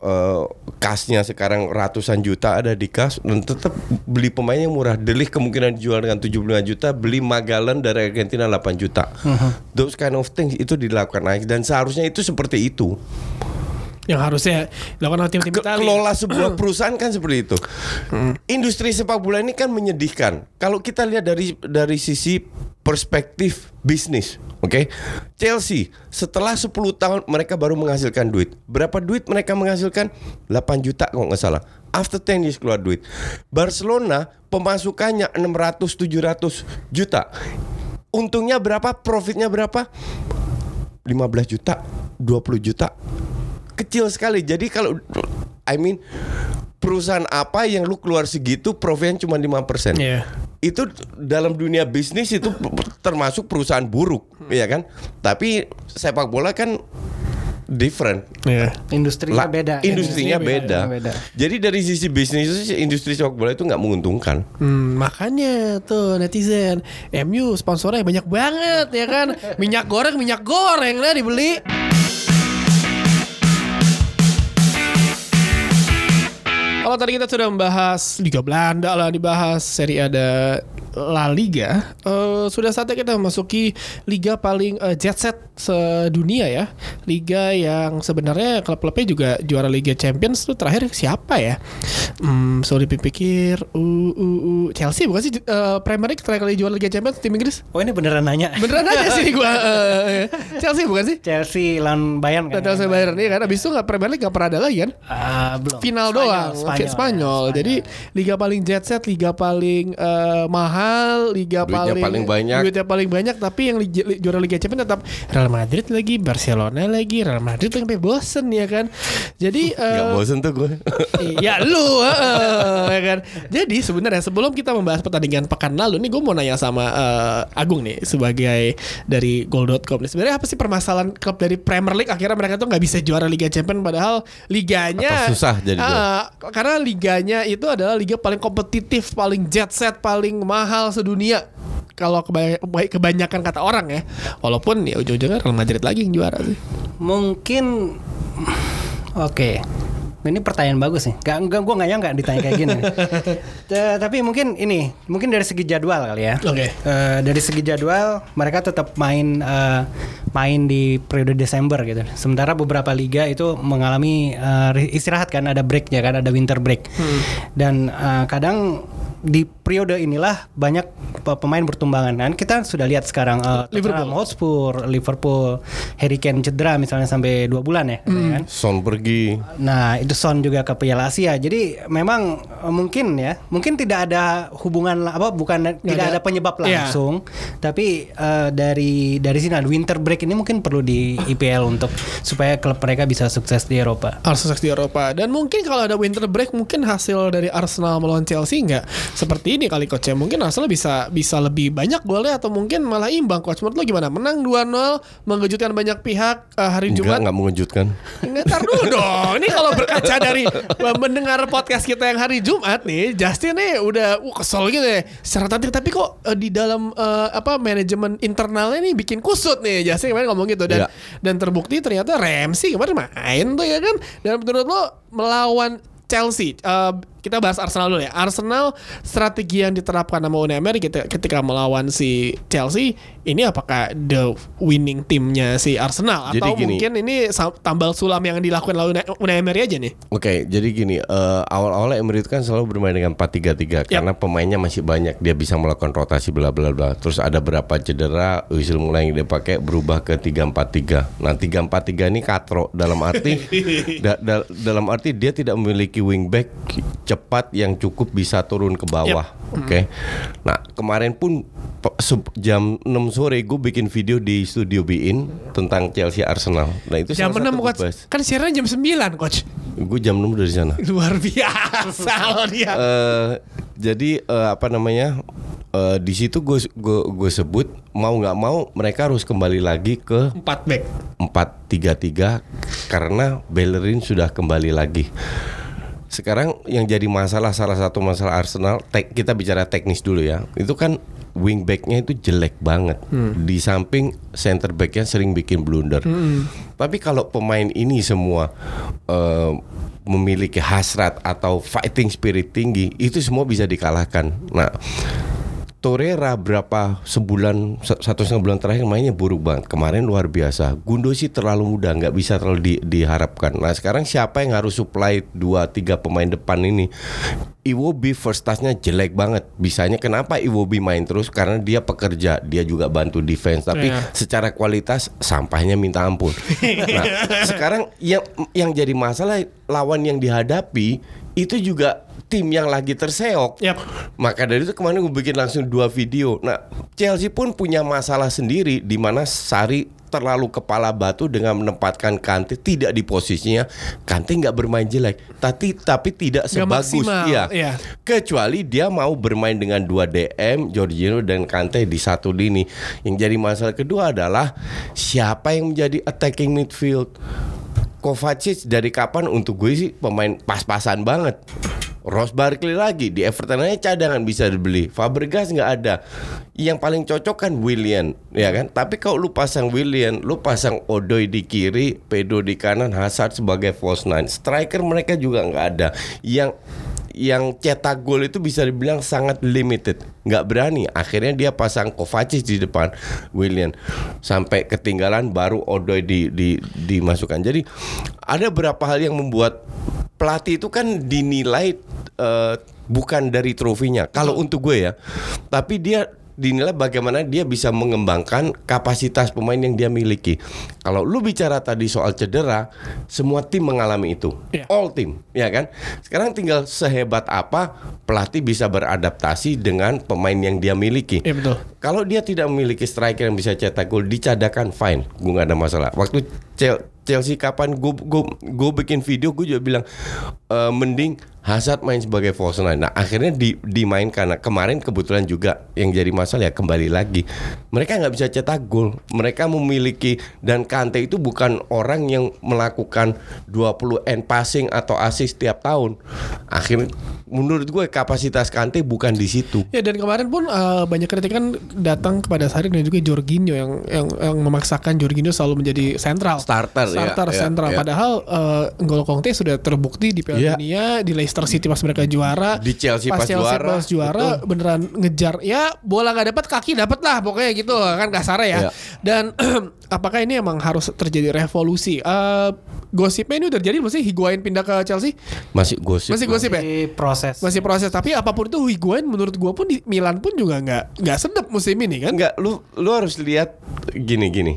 Speaker 2: eh, kasnya sekarang ratusan juta ada di kas dan tetap beli pemain yang murah. Delik kemungkinan dijual dengan 75 juta, beli Magellan dari Argentina 8 juta. Those kind of things itu dilakukan Ajax dan seharusnya itu seperti itu.
Speaker 1: Yang harusnya dilakukan oleh tim-tim
Speaker 2: Ke-
Speaker 1: Italia
Speaker 2: kelola sebuah perusahaan kan seperti itu. Industri sepak bola ini kan menyedihkan. Kalau kita lihat dari dari sisi perspektif bisnis, oke? Chelsea setelah 10 tahun mereka baru menghasilkan duit. Berapa duit mereka menghasilkan? 8 juta kalau nggak salah. After 10 years keluar duit. Barcelona pemasukannya 600 700 juta. Untungnya berapa? Profitnya berapa? 15 juta, 20 juta. Kecil sekali. Jadi kalau I mean perusahaan apa yang lu keluar segitu profitnya cuma 5%.
Speaker 1: Iya.
Speaker 2: Itu dalam dunia bisnis itu termasuk perusahaan buruk, ya kan? Tapi sepak bola kan different.
Speaker 1: Iya.
Speaker 3: industrinya
Speaker 2: La-
Speaker 3: beda
Speaker 2: Industrinya
Speaker 3: Industrinya
Speaker 2: beda.
Speaker 3: beda.
Speaker 2: Jadi dari sisi bisnis itu industri sepak bola itu nggak menguntungkan.
Speaker 1: Hmm, makanya tuh netizen MU sponsornya banyak banget ya kan minyak goreng minyak goreng lah dibeli Kalau tadi kita sudah membahas Liga Belanda lah dibahas seri ada La Liga, eh, sudah saatnya kita memasuki liga paling eh, jet set sedunia ya. Liga yang sebenarnya klub-klubnya juga juara Liga Champions tuh terakhir siapa ya? Hmm, sorry pikir, uh, uh, uh, Chelsea bukan sih eh, Premier League terakhir kali juara Liga Champions tim Inggris?
Speaker 3: oh ini beneran nanya
Speaker 1: Beneran aja sih gua. eh, Chelsea bukan sih?
Speaker 3: Chelsea lawan Bayern kan
Speaker 1: Chelsea Bayern nih kan abis itu nggak Premier League nggak pernah ada lagi kan?
Speaker 3: Ah, belum
Speaker 1: final
Speaker 3: Spanyol,
Speaker 1: doang
Speaker 3: Spanyol,
Speaker 1: Spanyol,
Speaker 3: ya,
Speaker 1: jadi liga paling jet set liga paling eh, mahal liga
Speaker 2: Duitnya
Speaker 1: paling
Speaker 2: paling banyak.
Speaker 1: duitnya paling banyak tapi yang liga- li- juara liga champions tetap Real Madrid lagi Barcelona lagi Real Madrid lagi sampai bosen ya kan jadi
Speaker 2: Nggak
Speaker 1: eh,
Speaker 2: bosen tuh gue.
Speaker 1: Iya lu heeh, ya kan. Jadi sebenarnya sebelum kita membahas pertandingan pekan lalu nih gue mau nanya sama eh, Agung nih sebagai dari goal.com nih. Sebenarnya apa sih permasalahan klub dari Premier League akhirnya mereka tuh nggak bisa juara Liga Champions padahal liganya
Speaker 2: Atau susah jadi
Speaker 1: Ah, karena liganya itu adalah liga paling kompetitif, paling jet set, paling mahal sedunia. kalau kebanyakan kata orang ya. Walaupun ya ujung-ujungnya Real Madrid lagi yang juara sih.
Speaker 3: Mungkin Oke. Ini pertanyaan bagus nih. Gak, enggak, gue nggak nyangka ditanya kayak gini. Tapi mungkin ini, mungkin dari segi jadwal kali ya.
Speaker 1: Oke.
Speaker 3: Eh, dari segi jadwal, mereka tetap main eh, main di periode Desember gitu. Sementara beberapa liga itu mengalami eh, istirahat kan, ada breaknya kan, ada winter break. Dan eh, kadang di periode inilah banyak pe- pemain bertumbangan kan. Kita sudah lihat sekarang eh,
Speaker 1: Liverpool.
Speaker 3: Tottenham Hotspur, Liverpool, Harry Kane cedera misalnya sampai dua bulan ya, katanya kan.
Speaker 2: Son pergi.
Speaker 3: Nah, itu Son juga ke Piala Asia. Jadi memang eh, mungkin ya, mungkin tidak ada hubungan apa bukan tidak
Speaker 1: ada.
Speaker 3: ada penyebab
Speaker 1: Iya.
Speaker 3: langsung, tapi eh, dari dari sini ada winter break ini mungkin perlu di IPL untuk supaya klub mereka bisa sukses di Eropa.
Speaker 1: Arsenal sukses di Eropa dan mungkin kalau ada winter break mungkin hasil dari Arsenal melawan Chelsea nggak seperti ini kali coach ya mungkin Arsenal bisa bisa lebih banyak golnya atau mungkin malah imbang coach menurut lo gimana menang 2-0 mengejutkan banyak pihak eh, hari
Speaker 2: Enggak,
Speaker 1: Jumat
Speaker 2: nggak mengejutkan.
Speaker 1: Nggak, Ntar dulu dong. Ini kalau berkaca dari mendengar podcast kita yang hari Jumat nih, Justin nih udah uh, kesel gitu ya. Secara taktik tapi kok eh, di dalam eh, apa manajemen internalnya nih bikin kusut nih. Justin kemarin ngomong gitu dan
Speaker 2: Iya.
Speaker 1: dan terbukti ternyata Ramsey kemarin main tuh ya kan. Dan menurut lo melawan Chelsea, eh, kita bahas Arsenal dulu ya. Arsenal strategi yang diterapkan sama Unai Emery ketika, melawan si Chelsea ini apakah the winning timnya si Arsenal
Speaker 2: Jadi
Speaker 1: atau
Speaker 2: gini.
Speaker 1: mungkin ini tambal sulam yang dilakukan oleh Unai- Emery aja nih?
Speaker 2: Oke, jadi gini, eh, awal-awal Emery itu kan selalu bermain dengan 4-3-3 karena pemainnya masih banyak, dia bisa melakukan rotasi bla bla bla. Terus ada berapa cedera, usul mulai yang dia pakai berubah ke 3-4-3. Nah, 3-4-3 ini katro dalam arti da- da- dalam arti dia tidak memiliki wingback cepat yang cukup bisa turun ke bawah. Oke. Nah, kemarin pun jam 6 sore gue bikin video di studio Bein tentang Chelsea Arsenal. Nah, itu
Speaker 1: Jam
Speaker 2: salah
Speaker 1: 6
Speaker 2: satu
Speaker 1: coach.
Speaker 2: bebas.
Speaker 1: Kan siaran jam 9 coach.
Speaker 2: Gue jam 6 dari sana.
Speaker 1: Luar biasa loh dia.
Speaker 2: Eh, jadi eh, apa namanya eh, di situ gue gue sebut mau nggak mau mereka harus kembali lagi ke
Speaker 1: 4 back.
Speaker 2: 4-3-3 karena Bellerin sudah kembali lagi. Sekarang yang jadi masalah salah satu masalah Arsenal tek, kita bicara teknis dulu ya. Itu kan wingbacknya itu jelek banget. Di samping center backnya sering bikin blunder. Tapi kalau pemain ini semua eh, memiliki hasrat atau fighting spirit tinggi, itu semua bisa dikalahkan. Nah, Torreira berapa sebulan se- satu setengah bulan terakhir mainnya buruk banget. Kemarin luar biasa. Gundo sih terlalu muda nggak bisa terlalu di- diharapkan. Nah sekarang siapa yang harus supply dua tiga pemain depan ini? Iwobi first touchnya jelek banget. Bisanya kenapa Iwobi main terus? Karena dia pekerja dia juga bantu defense. Tapi
Speaker 1: Iya.
Speaker 2: secara kualitas sampahnya minta ampun. Nah sekarang yang yang jadi masalah lawan yang dihadapi itu juga tim yang lagi terseok
Speaker 1: Yap.
Speaker 2: maka dari itu kemarin gue bikin langsung dua video. Nah, Chelsea pun punya masalah sendiri di mana Sari terlalu kepala batu dengan menempatkan Kante tidak di posisinya. Kante nggak bermain jelek, tapi tapi tidak sebagus
Speaker 1: maksimal,
Speaker 2: iya.
Speaker 1: iya.
Speaker 2: Kecuali dia mau bermain dengan dua DM, Jorginho dan Kante di satu lini. Yang jadi masalah kedua adalah siapa yang menjadi attacking midfield. Kovacic dari kapan untuk gue sih pemain pas-pasan banget. Ross Barkley lagi di Everton aja cadangan bisa dibeli. Fabregas nggak ada. Yang paling cocok kan William, ya kan? Tapi kalau lu pasang William, lu pasang Odoi di kiri, Pedro di kanan, Hazard sebagai false nine. Striker mereka juga nggak ada. Yang yang cetak gol itu bisa dibilang sangat limited, nggak berani. Akhirnya dia pasang Kovacic di depan William sampai ketinggalan baru Odoi di, di dimasukkan. Jadi ada beberapa hal yang membuat pelatih itu kan dinilai eh, bukan dari trofinya. Kalau untuk gue ya, tapi dia dinilai bagaimana dia bisa mengembangkan kapasitas pemain yang dia miliki. Kalau lu bicara tadi soal cedera, semua tim mengalami itu.
Speaker 1: Iya.
Speaker 2: All team, ya kan? Sekarang tinggal sehebat apa pelatih bisa beradaptasi dengan pemain yang dia miliki.
Speaker 1: Iya betul.
Speaker 2: Kalau dia tidak memiliki striker yang bisa cetak gol, dicadakan fine, gue nggak ada masalah. Waktu Chel- Chelsea kapan gue gue gue bikin video gue juga bilang eh, mending Hazard main sebagai false nine. Nah, akhirnya di, dimainkan. Nah, kemarin kebetulan juga yang jadi masalah ya kembali lagi. Mereka nggak bisa cetak gol. Mereka memiliki dan Kante itu bukan orang yang melakukan 20 end passing atau assist tiap tahun. Akhirnya menurut gue kapasitas Kante bukan di situ.
Speaker 1: Ya dan kemarin pun eh, banyak kritikan datang kepada Sarri dan juga Jorginho yang yang, yang memaksakan Jorginho selalu menjadi sentral
Speaker 2: Starter, ya,
Speaker 1: starter
Speaker 2: ya,
Speaker 1: sentral
Speaker 2: ya.
Speaker 1: padahal eh, N'Golo Conte sudah terbukti di Piala
Speaker 2: Ya.
Speaker 1: Dunia di Leicester City pas mereka juara.
Speaker 2: Di Chelsea pas juara,
Speaker 1: pas juara beneran ngejar. Ya bola nggak dapat kaki dapat lah pokoknya gitu. Kan kasarnya ya.
Speaker 2: Ya.
Speaker 1: dan apakah ini emang harus terjadi revolusi? Eh, gosipnya ini udah terjadi belum sih? Higuain pindah ke Chelsea?
Speaker 2: Masih gosip.
Speaker 1: masih gosip ya?
Speaker 3: Di proses.
Speaker 1: masih proses. Tapi apa pun itu Higuain menurut gua pun di Milan pun juga nggak nggak sedap musim ini kan?
Speaker 2: Enggak, lu lu harus lihat gini gini.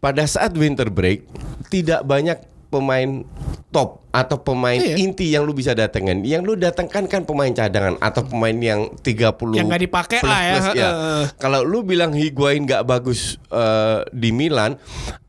Speaker 2: Pada saat winter break tidak banyak pemain top atau pemain
Speaker 1: Iya.
Speaker 2: inti yang lu bisa datengin. Yang lu datangkan kan pemain cadangan atau pemain yang 30
Speaker 1: Yang nggak dipakai lah ya.
Speaker 2: plus,
Speaker 1: Heeh.
Speaker 2: Kalau lu bilang Higuain nggak bagus eh, di Milan,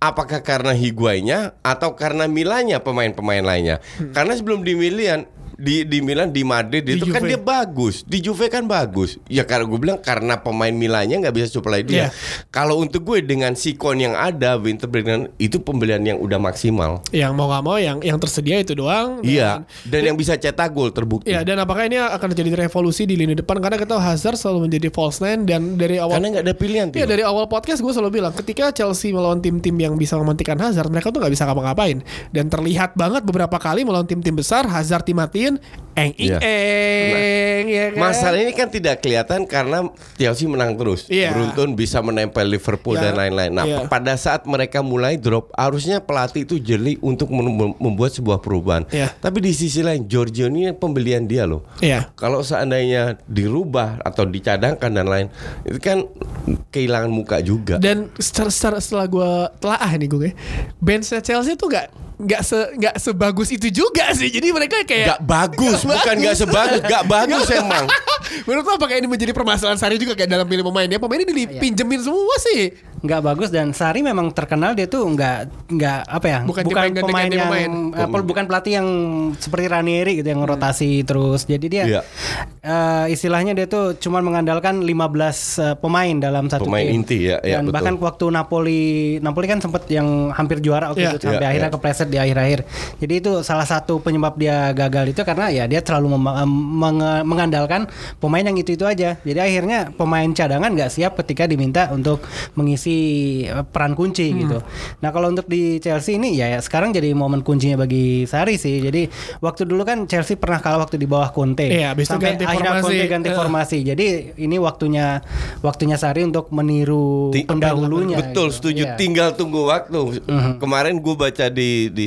Speaker 2: apakah karena Higuainnya atau karena Milannya pemain-pemain lainnya?
Speaker 1: Hmm.
Speaker 2: Karena sebelum di Milan di di Milan di Madrid
Speaker 1: Di
Speaker 2: itu kan
Speaker 1: Juve.
Speaker 2: dia bagus. Di Juve kan bagus. Ya karena gue bilang karena pemain Milannya nggak bisa supply
Speaker 1: Iya.
Speaker 2: dia kalau untuk gue dengan sikon yang ada winter break dan itu pembelian yang udah maksimal.
Speaker 1: Yang mau nggak mau yang yang tersedia itu doang. Dan-
Speaker 2: iya. Dan yang bisa cetak gol terbukti.
Speaker 1: Ya dan apakah ini akan terjadi revolusi di lini depan? Karena kita tahu Hazard selalu menjadi false nine dan dari awal
Speaker 2: karena nggak ada pilihan
Speaker 1: Iya dari awal podcast gue selalu bilang ketika Chelsea melawan tim-tim yang bisa memantikan Hazard mereka tuh nggak bisa ngapa-ngapain. Dan terlihat banget beberapa kali melawan tim-tim besar Hazard dimatiin eng ing
Speaker 2: Iya.
Speaker 1: eng ya kan?
Speaker 2: Masalah ini kan tidak kelihatan karena Chelsea menang terus,
Speaker 1: Iya.
Speaker 2: beruntun bisa menempel Liverpool
Speaker 1: Ya,
Speaker 2: dan lain-lain. Nah,
Speaker 1: iya.
Speaker 2: pada saat mereka mulai drop, harusnya pelatih itu jeli untuk mem- membuat sebuah perubahan.
Speaker 1: Iya.
Speaker 2: Tapi di sisi lain, Giorgio ini pembelian dia loh.
Speaker 1: Iya.
Speaker 2: Kalau seandainya dirubah atau dicadangkan dan lain, itu kan kehilangan muka juga.
Speaker 1: Dan secara, secara setelah gue telaah nih gue, benchnya Chelsea tuh gak nggak se nggak sebagus itu juga sih. Jadi mereka kayak
Speaker 2: Gak bagus,
Speaker 1: Nggak
Speaker 2: bukan gak sebagus, gak bagus emang.
Speaker 1: Menurut lo apakah ini menjadi permasalahan Sari juga kayak dalam pilih pemainnya? Pemainnya dipinjemin semua sih.
Speaker 3: Nggak bagus dan Sari memang terkenal dia tuh nggak nggak apa ya
Speaker 1: Bukan yang
Speaker 3: pemain
Speaker 1: ganti-ganti
Speaker 3: yang
Speaker 1: pemain.
Speaker 3: eh, pel- bukan pelatih yang seperti Ranieri gitu yang rotasi terus jadi dia
Speaker 2: Iya.
Speaker 3: eh, istilahnya dia tuh cuma mengandalkan 15 eh, pemain dalam satu
Speaker 2: Pemain
Speaker 3: tim
Speaker 2: inti, ya, ya,
Speaker 3: dan
Speaker 2: betul.
Speaker 3: bahkan waktu Napoli Napoli kan sempat yang hampir juara waktu
Speaker 1: Iya.
Speaker 3: itu sampai
Speaker 2: Iya,
Speaker 3: akhirnya
Speaker 2: iya.
Speaker 3: kepleset di akhir-akhir jadi itu salah satu penyebab dia gagal itu karena ya dia terlalu menge- mengandalkan pemain yang itu itu aja jadi akhirnya pemain cadangan nggak siap ketika diminta untuk mengisi eh, peran kunci
Speaker 1: Hmm.
Speaker 3: gitu. Nah kalau untuk di Chelsea ini ya, ya sekarang jadi momen kuncinya bagi Sari sih. Jadi waktu dulu kan Chelsea pernah kalah waktu di bawah Conte.
Speaker 1: Iya, habis itu
Speaker 3: Sampai
Speaker 1: ganti
Speaker 3: akhirnya
Speaker 1: formasi.
Speaker 3: Conte ganti
Speaker 1: Eh.
Speaker 3: formasi. Jadi ini waktunya waktunya Sari untuk meniru
Speaker 2: Ti-
Speaker 3: pendahulunya.
Speaker 2: Betul,
Speaker 3: gitu.
Speaker 2: setuju.
Speaker 3: Iya.
Speaker 2: Tinggal tunggu waktu. Kemarin gue baca di di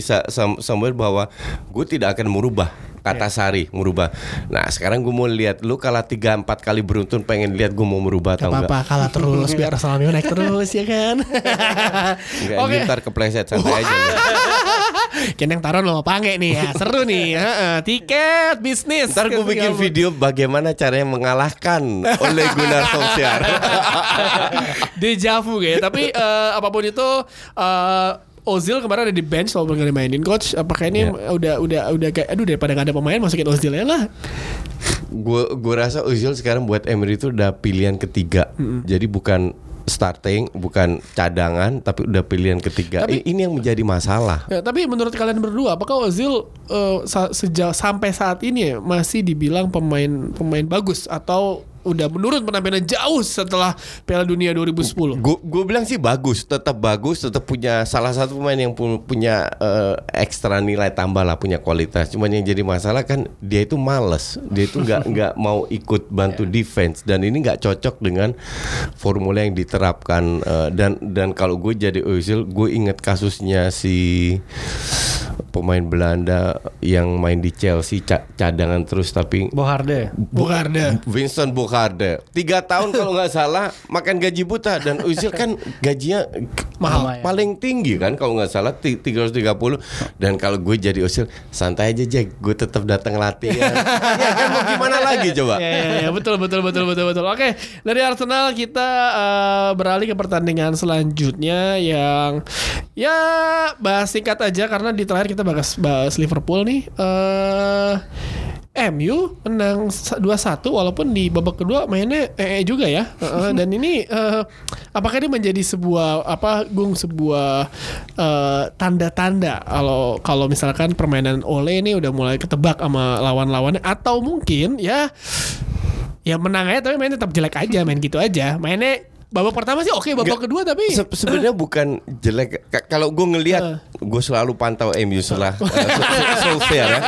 Speaker 2: somewhere bahwa gue tidak akan merubah kata Sari merubah. Nah sekarang gue mau lihat lu kalah tiga empat kali beruntun pengen lihat gue mau merubah atau enggak.
Speaker 1: apa-apa kalah terus biar Salamio naik terus ya kan.
Speaker 2: Enggak,
Speaker 1: Oke.
Speaker 2: ini ntar kepleset santai aja.
Speaker 1: Keneng taruhan lo pange nih ya Seru nih Tiket bisnis
Speaker 2: Ntar gue bikin video bagaimana caranya mengalahkan oleh Gunnar Solskjaer.
Speaker 1: Deja vu ya Tapi eh, apa pun itu eh, Ozil kemarin ada di bench walaupun gak dimainin coach apakah ini
Speaker 2: Iya.
Speaker 1: udah udah udah kayak aduh daripada gak ada pemain masukin Ozil ya lah
Speaker 2: Gue gue rasa Ozil sekarang buat Emery itu udah pilihan ketiga. Jadi bukan starting, bukan cadangan, tapi udah pilihan ketiga.
Speaker 1: Tapi-
Speaker 2: ini yang menjadi masalah.
Speaker 1: Ya, tapi menurut kalian berdua, apakah Ozil eh, sa- sejauh sampai saat ini ya, masih dibilang pemain pemain bagus atau udah menurun penampilannya jauh setelah Piala Dunia 2010?
Speaker 2: Gue bilang sih bagus, tetap bagus, tetap punya salah satu pemain yang pu- punya eh, ekstra nilai tambah lah, punya kualitas. Cuman yang jadi masalah kan dia itu males, dia itu nggak nggak mau ikut bantu defense dan ini nggak cocok dengan formula yang diterapkan eh, dan dan kalau gue jadi Ozil, gue inget kasusnya si pemain Belanda yang main di Chelsea ca- cadangan terus tapi
Speaker 3: Boharde.
Speaker 1: Bukarda.
Speaker 2: Winston Bogarde. Tiga tahun kalau nggak salah makan gaji buta. Dan Özil kan gajinya
Speaker 1: Mahal.
Speaker 2: paling tinggi kan kalau nggak salah ti- 330 dan kalau gue jadi Özil santai aja Jack. Gue tetap datang latihan. Ya kan? Mau gimana lagi coba?
Speaker 1: Ya, ya, ya, betul betul betul betul betul. Oke, dari Arsenal kita eh, beralih ke pertandingan selanjutnya yang ya bahas singkat aja. Karena di terakhir kita bahas bahas Liverpool nih. eh MU menang sa- 2-1 walaupun di babak kedua mainnya ee juga ya. Heeh, dan ini eh, apakah ini menjadi sebuah apa Gung sebuah eh, tanda-tanda kalau kalau misalkan permainan Ole ini udah mulai ketebak sama lawan-lawannya atau mungkin ya ya menang aja tapi mainnya tetap jelek aja main gitu aja. Mainnya babak pertama sih oke babak
Speaker 2: Nggak,
Speaker 1: kedua tapi
Speaker 2: Se- sebenarnya bukan jelek. Ka- kalau gue ngelihat gue selalu pantau MU setelah uh, Sol- Sol- Solskjaer ya.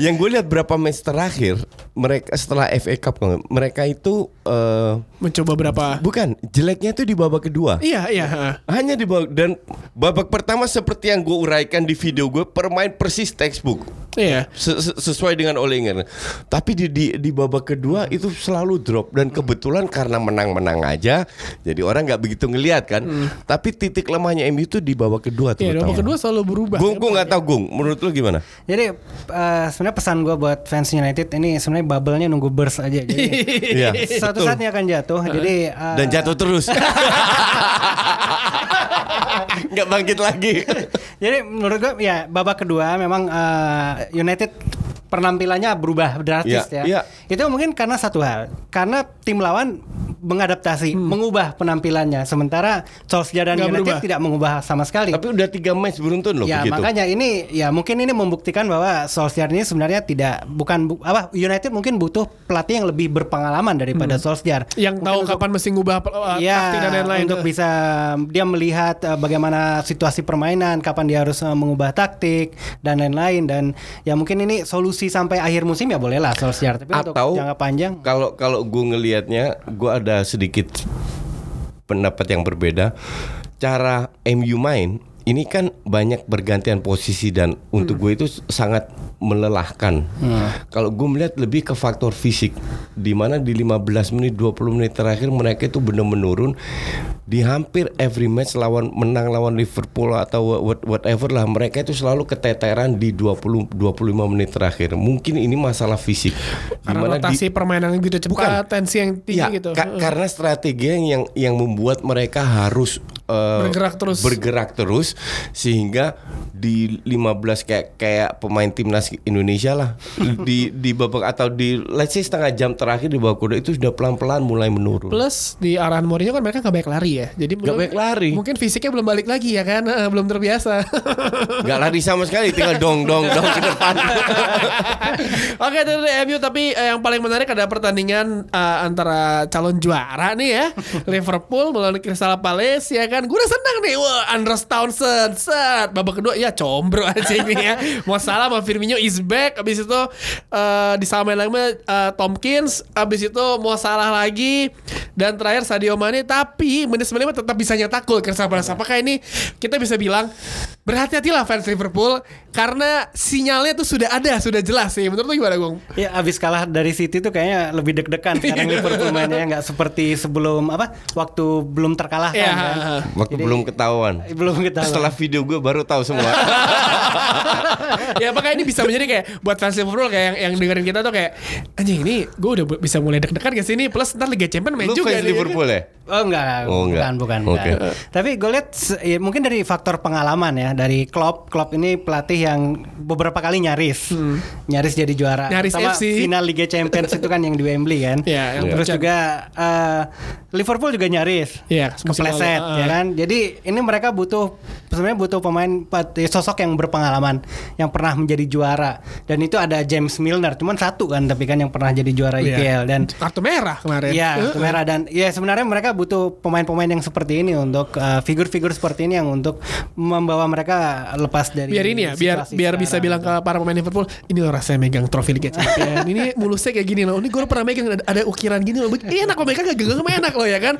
Speaker 2: Yang gue lihat berapa match terakhir mereka setelah FA Cup mereka itu eh,
Speaker 1: mencoba berapa?
Speaker 2: Bukan jeleknya itu di babak kedua.
Speaker 1: Iya iya.
Speaker 2: hanya di babak dan babak pertama seperti yang gue uraikan di video gue permain persis textbook
Speaker 1: Iya.
Speaker 2: Se- sesuai dengan Olinger. Tapi di, di di babak kedua itu selalu drop dan kebetulan karena menang-menang aja, jadi orang nggak begitu ngelihat kan. Tapi titik lemahnya MU itu di babak kedua
Speaker 1: Iya,
Speaker 2: terutama.
Speaker 1: babak kedua selalu berubah.
Speaker 2: Gung, gue nggak tahu Gung. Menurut lu gimana?
Speaker 3: Jadi eh, sebenarnya pesan gue buat fans United ini sebenarnya bubble-nya nunggu burst aja. Jadi
Speaker 2: Iya.
Speaker 3: suatu
Speaker 2: betul.
Speaker 3: saat dia akan jatuh. Jadi eh,
Speaker 2: Dan jatuh terus. Nggak bangkit lagi.
Speaker 3: Jadi menurut gue ya babak kedua memang eh, United penampilannya berubah drastis
Speaker 2: Iya,
Speaker 3: ya.
Speaker 2: iya.
Speaker 3: Itu mungkin karena satu hal, karena tim lawan mengadaptasi,
Speaker 2: Hmm.
Speaker 3: mengubah penampilannya. Sementara Solskjaer dan
Speaker 1: Nggak
Speaker 3: United
Speaker 1: berubah.
Speaker 3: tidak mengubah sama sekali.
Speaker 2: Tapi udah tiga match beruntun loh
Speaker 3: ya
Speaker 2: begitu.
Speaker 3: makanya ini ya mungkin ini membuktikan bahwa Solskjaer ini sebenarnya tidak bukan bu- apa United mungkin butuh pelatih yang lebih berpengalaman daripada Solskjaer.
Speaker 1: yang tahu
Speaker 3: Mungkin untuk-
Speaker 1: kapan mesti ngubah uh,
Speaker 3: Ya,
Speaker 1: taktik dan lain-lain.
Speaker 3: untuk bisa dia melihat uh, bagaimana situasi permainan, kapan dia harus uh, mengubah taktik dan lain-lain dan ya mungkin ini solusi sampai akhir musim ya bolehlah Solskjaer tapi untuk
Speaker 2: Atau
Speaker 3: jangka panjang
Speaker 2: Kalau kalau gue ngelihatnya, gue ada sedikit pendapat yang berbeda. Cara MU main ini kan banyak bergantian posisi dan untuk gue itu sangat melelahkan. Kalau gue melihat lebih ke faktor fisik, di mana di 15 menit 20 menit terakhir mereka itu benar menurun di hampir every match lawan menang lawan Liverpool atau what- whatever lah mereka itu selalu keteteran di 20 25 menit terakhir. Mungkin ini masalah fisik.
Speaker 1: karena
Speaker 2: Di mana di-
Speaker 1: rotasi permainan gitu cepat,
Speaker 2: Bukan.
Speaker 1: tensi yang tinggi
Speaker 2: Ya,
Speaker 1: gitu.
Speaker 2: ka- karena strategi yang yang membuat mereka harus eh,
Speaker 1: Bergerak terus.
Speaker 2: bergerak terus sehingga di 15 kayak kayak pemain timnas Indonesia lah di di babak atau di let's say setengah jam terakhir di babak kedua itu sudah pelan-pelan mulai menurun.
Speaker 1: Plus di arahan Mourinho kan mereka nggak baik lari ya. Jadi belum-
Speaker 2: baik lari.
Speaker 1: Mungkin fisiknya belum balik lagi ya kan, belum terbiasa.
Speaker 2: Nggak lari sama sekali, tinggal dong dong dong ke depan.
Speaker 1: Oke dari MU tapi eh, yang paling menarik ada pertandingan eh, antara calon juara nih ya Liverpool melawan Crystal Palace ya kan gue udah senang nih. Wah Andros Townsend. Set. Babak kedua ya combro aja ini ya. Mau salah sama Firmino is back. Abis itu eh, disamain lagi sama eh, Tompkins. Abis itu mau salah lagi. Dan terakhir Sadio Mane. Tapi menit 95 tetap bisa nyetak gol Crystal Palace apakah ini? Kita bisa bilang berhati-hatilah fans Liverpool karena sinyalnya tuh sudah ada sudah jelas sih menurut lu gimana Gong?
Speaker 3: ya abis kalah dari City tuh kayaknya lebih deg-degan sekarang Liverpool mainnya nggak seperti sebelum apa waktu belum terkalahkan
Speaker 1: Ya.
Speaker 3: kan.
Speaker 2: Waktu
Speaker 3: Jadi-
Speaker 2: belum ketahuan.
Speaker 3: belum kita
Speaker 2: Setelah video gue baru tahu semua.
Speaker 1: ya apakah ini bisa menjadi kayak buat fans Liverpool kayak yang, yang dengerin kita tuh kayak anjing ini gue udah bisa mulai deg-degan ke sini plus ntar Liga Champions main
Speaker 2: Lu
Speaker 1: juga
Speaker 2: fans
Speaker 1: nih.
Speaker 2: Liverpool ya?
Speaker 3: Oh enggak,
Speaker 2: Oh, enggak.
Speaker 3: bukan, bukan,
Speaker 2: Oke.
Speaker 3: bukan. Tapi gue lihat ya, mungkin dari faktor pengalaman ya, dari Klopp. Klopp ini pelatih yang beberapa kali nyaris, nyaris jadi juara.
Speaker 1: Hmm. Nyaris
Speaker 3: Terutama
Speaker 1: FC.
Speaker 3: Final Liga Champions itu kan yang di Wembley kan.
Speaker 1: Iya, yang
Speaker 3: Terus juga eh, Liverpool juga nyaris.
Speaker 1: Musim
Speaker 3: kepleset
Speaker 1: lalu.
Speaker 3: ya
Speaker 1: Ah.
Speaker 3: kan. Jadi ini mereka butuh sebenarnya butuh pemain sosok yang berpengalaman, yang pernah menjadi juara. Dan itu ada James Milner, cuman satu kan, tapi kan yang pernah jadi juara
Speaker 1: Iya.
Speaker 3: IPL dan
Speaker 1: kartu merah kemarin.
Speaker 3: Iya, kartu merah dan ya sebenarnya mereka butuh pemain-pemain yang seperti ini untuk uh, figur-figur seperti ini yang untuk membawa mereka lepas dari
Speaker 1: biar ini ya, biar biar bisa
Speaker 3: sekarang.
Speaker 1: bilang ke para pemain Liverpool, ini loh rasanya megang trofi Liga Champions. ini mulusnya kayak gini loh. Ini gue pernah megang ada, ada ukiran gini loh. Ini enak loh megang gak genggam enak loh ya kan.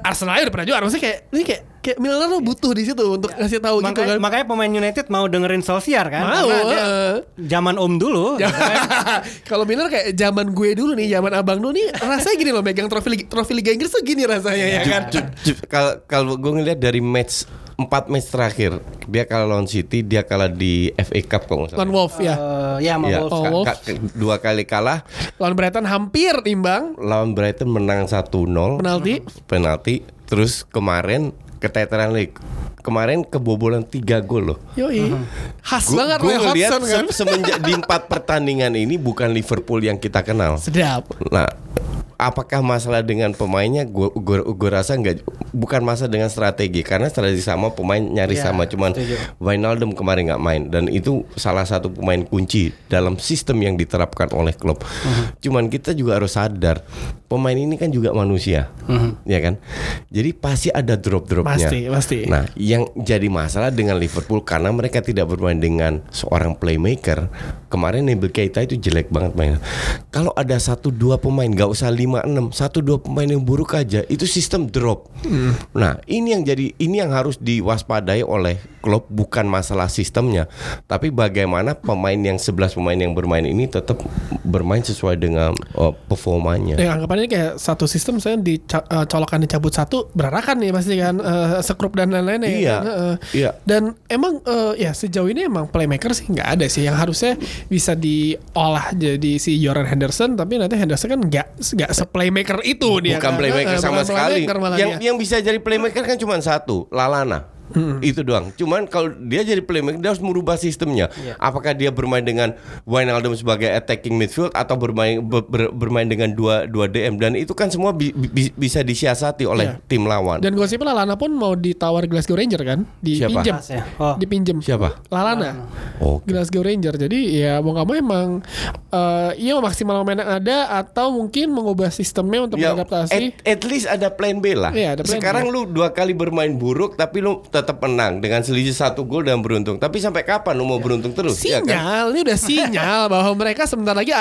Speaker 1: Arsenal aja udah pernah juara. Maksudnya kayak ini kayak kayak Milner tuh butuh di situ untuk ngasih tahu gitu
Speaker 3: makanya,
Speaker 1: kan.
Speaker 3: makanya pemain United mau dengerin Solskjaer kan
Speaker 1: Mau,
Speaker 3: dia
Speaker 1: eh.
Speaker 3: zaman Om dulu
Speaker 1: Ya.
Speaker 3: gitu kan.
Speaker 1: Kalau Milner kayak zaman gue dulu nih, zaman abang dulu nih, rasanya gini loh, megang trofi Liga, trofi Liga Inggris tuh gini rasanya ya kan.
Speaker 2: Ju- ju- Kalau kalau gue ngeliat dari match empat match terakhir dia kalah lawan City dia kalah di FA Cup kalau nggak salah.
Speaker 1: Lawan Wolf ya.
Speaker 3: Eh, ya sama Wolves.
Speaker 1: Oh,
Speaker 2: ka- ka- dua kali kalah
Speaker 1: Lawan Brighton hampir imbang
Speaker 2: lawan Brighton menang 1-0
Speaker 1: penalti.
Speaker 2: penalti terus kemarin keteteran lagi. Kemarin kebobolan 3 gol loh.
Speaker 1: Yoi. Khas
Speaker 2: Gue
Speaker 1: banget Roy
Speaker 2: ngeliat
Speaker 1: Hodgson kan.
Speaker 2: se- semenjak di empat pertandingan ini bukan Liverpool yang kita kenal.
Speaker 1: Sedap.
Speaker 2: Nah, apakah masalah dengan pemainnya? Gue gue rasa nggak bukan masalah dengan strategi karena strategi sama pemain nyaris
Speaker 3: Ya,
Speaker 2: sama. Cuman. Wijnaldum kemarin nggak main dan itu salah satu pemain kunci dalam sistem yang diterapkan oleh klub. Cuman kita juga harus sadar pemain ini kan juga manusia, ya kan? Jadi pasti ada drop-dropnya.
Speaker 1: Pasti, pasti.
Speaker 2: Nah, yang jadi masalah dengan Liverpool karena mereka tidak bermain dengan seorang playmaker. Kemarin Nabil Keita itu jelek banget mainnya. Kalau ada satu dua pemain, nggak usah lima enam, satu dua pemain yang buruk aja, itu sistem drop. Nah, ini yang jadi ini yang harus diwaspadai oleh klub bukan masalah sistemnya, tapi bagaimana pemain yang 11 pemain yang bermain ini tetap bermain sesuai dengan uh, performanya.
Speaker 1: Ya anggapannya kayak satu sistem saya dicolokan dicabut satu berarakan nih pasti kan eh, sekrup dan lain-lain ya
Speaker 2: Iya,
Speaker 1: kan? Heeh.
Speaker 2: iya.
Speaker 1: Dan emang eh, ya sejauh ini emang playmaker sih nggak ada sih yang harusnya bisa diolah jadi si Jordan Henderson tapi nanti Henderson kan nggak nggak se-playmaker itu dia
Speaker 2: bukan
Speaker 1: kan.
Speaker 2: playmaker sama
Speaker 1: bukan
Speaker 2: sekali.
Speaker 1: playmaker
Speaker 2: Yang
Speaker 1: dia.
Speaker 2: yang bisa jadi playmaker kan cuma satu, Lalana. Itu doang. Cuman kalau dia jadi playmaker dia harus merubah sistemnya.
Speaker 1: Iya.
Speaker 2: Apakah dia bermain dengan Wijnaldum sebagai attacking midfield atau bermain ber- ber- bermain dengan dua dua DM dan itu kan semua bi- bi- bisa disiasati oleh
Speaker 1: Iya.
Speaker 2: tim lawan.
Speaker 1: Dan gosipnya Lalana pun mau ditawar Glasgow Ranger kan?
Speaker 2: Siapa?
Speaker 1: Dipinjem.
Speaker 3: Mas ya? Oh.
Speaker 1: Dipinjem.
Speaker 2: Siapa?
Speaker 1: Lalana.
Speaker 2: Oke.
Speaker 1: Glasgow Ranger. Jadi ya mau nggak mau emang eh iya maksimal pemain yang ada atau mungkin mengubah sistemnya untuk
Speaker 2: Ya,
Speaker 1: beradaptasi.
Speaker 2: at, at least ada plan B lah.
Speaker 1: Iya, ada plan
Speaker 2: Sekarang lu dua kali bermain buruk tapi lu tetap menang dengan selisih satu gol dan beruntung. Tapi sampai kapan lu mau beruntung terus? Ya kan?
Speaker 1: sinyal, ini udah sinyal bahwa mereka sebentar lagi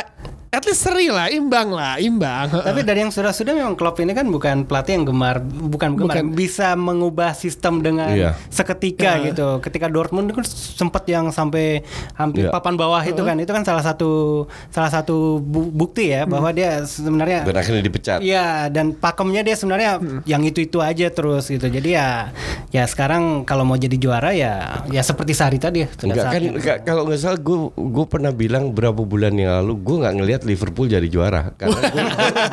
Speaker 1: at least seri lah, imbang lah, imbang.
Speaker 3: Tapi dari yang sudah-sudah memang Klopp ini kan bukan pelatih yang gemar, bukan gemar,
Speaker 1: Bukan.
Speaker 3: bisa mengubah sistem dengan
Speaker 2: Iya.
Speaker 3: seketika
Speaker 1: Ya.
Speaker 3: gitu. Ketika Dortmund itu sempat yang sampai hampir
Speaker 2: Iya.
Speaker 3: papan bawah itu kan, itu kan salah satu salah satu bu- bukti ya bahwa dia sebenarnya
Speaker 2: Dan akhirnya dipecat.
Speaker 3: Iya dan pakemnya dia sebenarnya yang itu itu aja terus gitu. Jadi ya ya sekarang kalau mau jadi juara ya ya seperti Sari tadi
Speaker 2: Enggak kan kalau nggak salah gue gue pernah bilang berapa bulan yang lalu gue nggak ngelihat Liverpool jadi juara karena gue,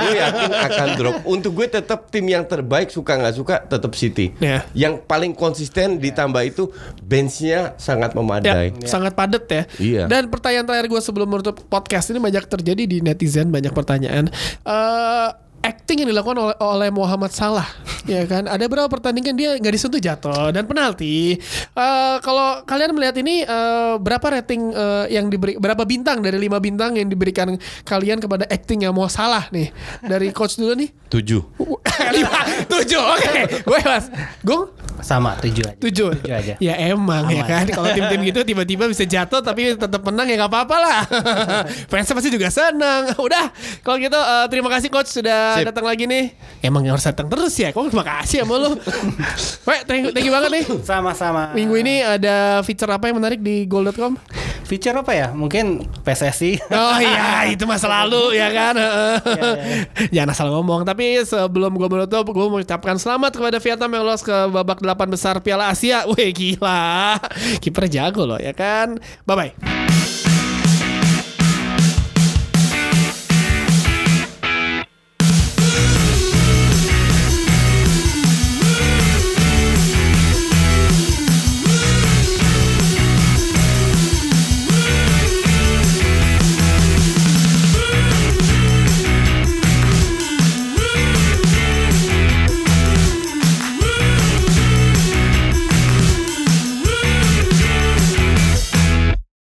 Speaker 2: gue yakin akan drop. Untuk gue tetap tim yang terbaik suka nggak suka tetap City.
Speaker 1: Ya.
Speaker 2: Yang paling konsisten ditambah itu benchnya sangat memadai.
Speaker 1: sangat padat ya.
Speaker 2: Iya.
Speaker 1: Dan pertanyaan terakhir gue sebelum menutup podcast ini banyak terjadi di netizen banyak pertanyaan. Eh acting yang dilakukan oleh, oleh Muhammad Salah, ya kan? Ada berapa pertandingan dia nggak disentuh jatuh dan penalti. Eh kalau kalian melihat ini eh, berapa rating eh, yang diberi, berapa bintang dari lima bintang yang diberikan kalian kepada acting yang mau salah nih dari coach dulu nih?
Speaker 2: Tujuh.
Speaker 1: lima, tujuh, oke. Gue mas, Gung
Speaker 3: sama tujuh aja.
Speaker 1: tujuh.
Speaker 3: Tujuh aja.
Speaker 1: Ya emang ya
Speaker 3: Aman.
Speaker 1: kan kalau tim-tim gitu tiba-tiba bisa jatuh tapi tetap menang ya nggak apa-apa lah. Fansnya pasti juga senang. Udah kalau gitu eh, terima kasih coach sudah
Speaker 2: Sip.
Speaker 1: datang lagi nih. Emang harus datang terus ya. Kok terima kasih sama lu. Weh, thank you, thank you banget nih.
Speaker 3: Sama-sama.
Speaker 1: Minggu ini ada feature apa yang menarik di goal.com?
Speaker 3: Feature apa ya? Mungkin PSSI.
Speaker 1: Oh iya, itu masa lalu ya kan.
Speaker 3: Iya,
Speaker 1: Jangan asal ngomong. Tapi sebelum gue menutup, gue mau ucapkan selamat kepada Vietnam yang lolos ke babak delapan besar Piala Asia. Wih gila, kiper jago loh ya kan. Bye bye.